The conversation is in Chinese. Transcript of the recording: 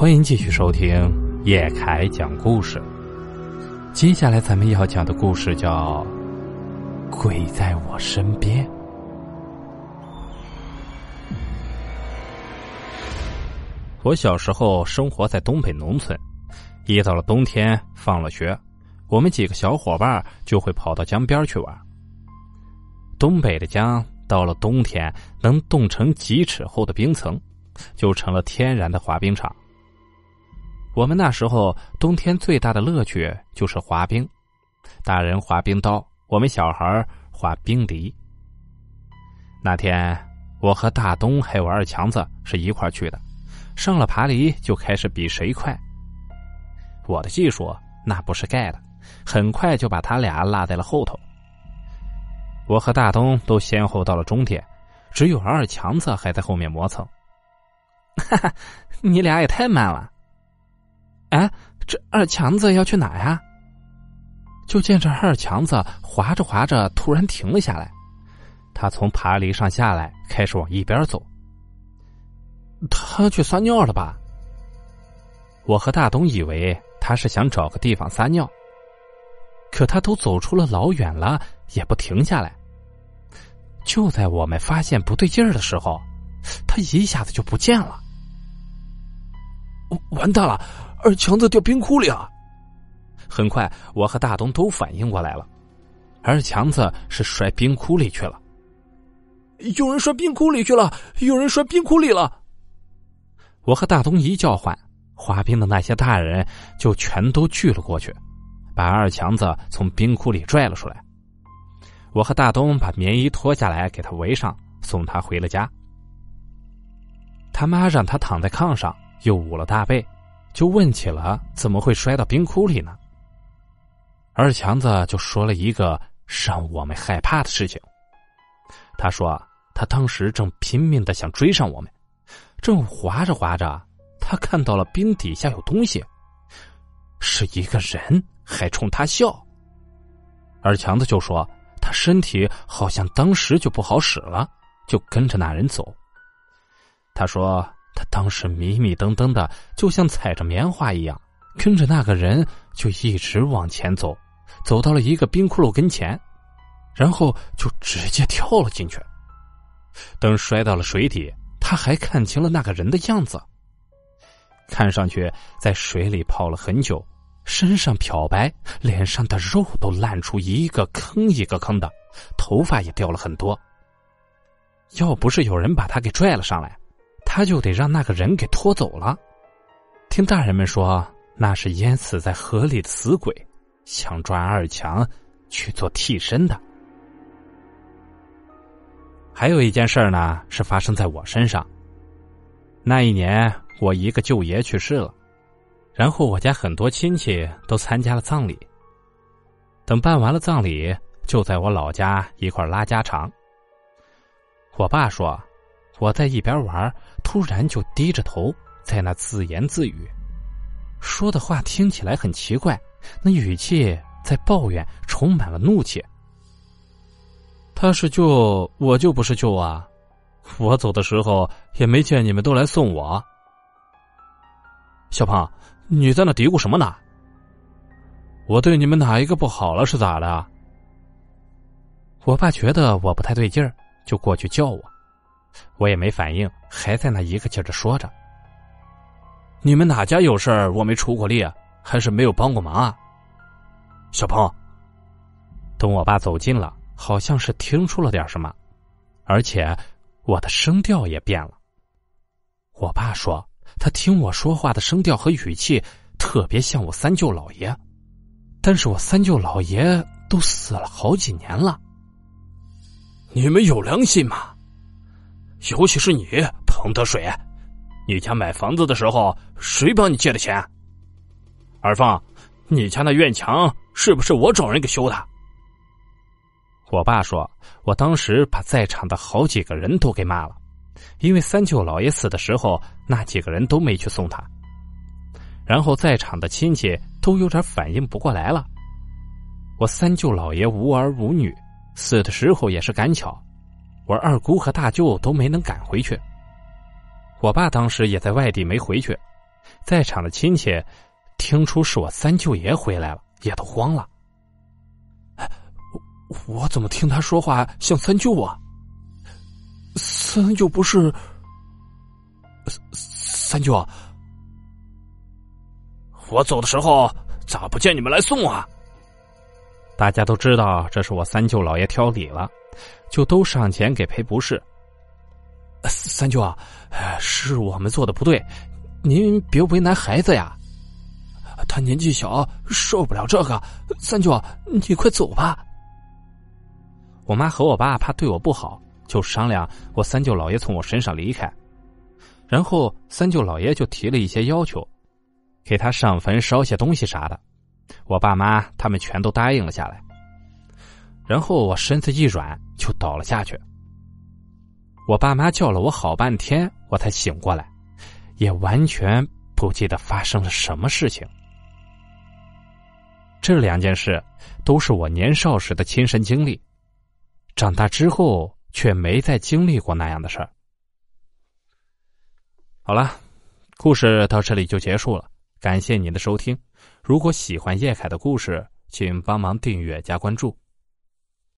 欢迎继续收听叶凯讲故事。接下来咱们要讲的故事叫《鬼在我身边》。我小时候生活在东北农村，一到了冬天，放了学，我们几个小伙伴就会跑到江边去玩。东北的江到了冬天能冻成几尺厚的冰层，就成了天然的滑冰场。我们那时候冬天最大的乐趣就是滑冰，大人滑冰刀，我们小孩滑冰梨。那天我和大东还有二强子是一块去的，上了爬犁就开始比谁快。我的技术那不是盖的，很快就把他俩落在了后头。我和大东都先后到了终点，只有二强子还在后面磨蹭。哈哈，你俩也太慢了。这二强子要去哪呀？就见这二强子滑着滑着，突然停了下来。他从爬犁上下来，开始往一边走。他去撒尿了吧？我和大东以为他是想找个地方撒尿，可他都走出了老远了，也不停下来。就在我们发现不对劲儿的时候，他一下子就不见了。完蛋了！二强子掉冰窟里了。很快，我和大东都反应过来了，二强子是摔冰窟里去了。有人摔冰窟里去了！有人摔冰窟里了！我和大东一叫唤，滑冰的那些大人就全都聚了过去，把二强子从冰窟里拽了出来。我和大东把棉衣脱下来给他围上，送他回了家。他妈让他躺在炕上，又捂了大被。就问起了怎么会摔到冰窟里呢？二强子就说了一个让我们害怕的事情。他说他当时正拼命的想追上我们，正滑着滑着，他看到了冰底下有东西，是一个人，还冲他笑。二强子就说他身体好像当时就不好使了，就跟着那人走。他说。他当时迷迷瞪瞪的，就像踩着棉花一样，跟着那个人就一直往前走，走到了一个冰窟窿跟前，然后就直接跳了进去。等摔到了水底，他还看清了那个人的样子，看上去在水里泡了很久，身上漂白，脸上的肉都烂出一个坑一个坑的，头发也掉了很多。要不是有人把他给拽了上来。他就得让那个人给拖走了。听大人们说，那是淹死在河里的死鬼，想抓二强去做替身的。还有一件事呢，是发生在我身上。那一年，我一个舅爷去世了，然后我家很多亲戚都参加了葬礼。等办完了葬礼，就在我老家一块拉家常。我爸说。我在一边玩，突然就低着头在那自言自语，说的话听起来很奇怪，那语气在抱怨，充满了怒气。他是舅，我就不是舅啊！我走的时候也没见你们都来送我。小胖，你在那嘀咕什么呢？我对你们哪一个不好了是咋的？我爸觉得我不太对劲儿，就过去叫我。我也没反应，还在那一个劲儿的说着：“你们哪家有事儿我没出过力，还是没有帮过忙啊？”小鹏，等我爸走近了，好像是听出了点什么，而且我的声调也变了。我爸说他听我说话的声调和语气特别像我三舅老爷，但是我三舅老爷都死了好几年了。你们有良心吗？尤其是你，彭德水，你家买房子的时候，谁帮你借的钱？二凤，你家那院墙是不是我找人给修的？我爸说，我当时把在场的好几个人都给骂了，因为三舅老爷死的时候，那几个人都没去送他。然后在场的亲戚都有点反应不过来了。我三舅老爷无儿无女，死的时候也是赶巧。我二姑和大舅都没能赶回去，我爸当时也在外地没回去，在场的亲戚听出是我三舅爷回来了，也都慌了。我怎么听他说话像三舅啊？三舅不是三舅？我走的时候咋不见你们来送啊？大家都知道这是我三舅老爷挑理了，就都上前给赔不是。三舅啊，是我们做的不对，您别为难孩子呀。他年纪小，受不了这个。三舅，你快走吧。我妈和我爸怕对我不好，就商量我三舅老爷从我身上离开。然后三舅老爷就提了一些要求，给他上坟烧些东西啥的。我爸妈他们全都答应了下来。然后我身子一软，就倒了下去。我爸妈叫了我好半天，我才醒过来，也完全不记得发生了什么事情。这两件事都是我年少时的亲身经历，长大之后却没再经历过那样的事儿。好了，故事到这里就结束了，感谢您的收听。如果喜欢叶凯的故事，请帮忙订阅加关注。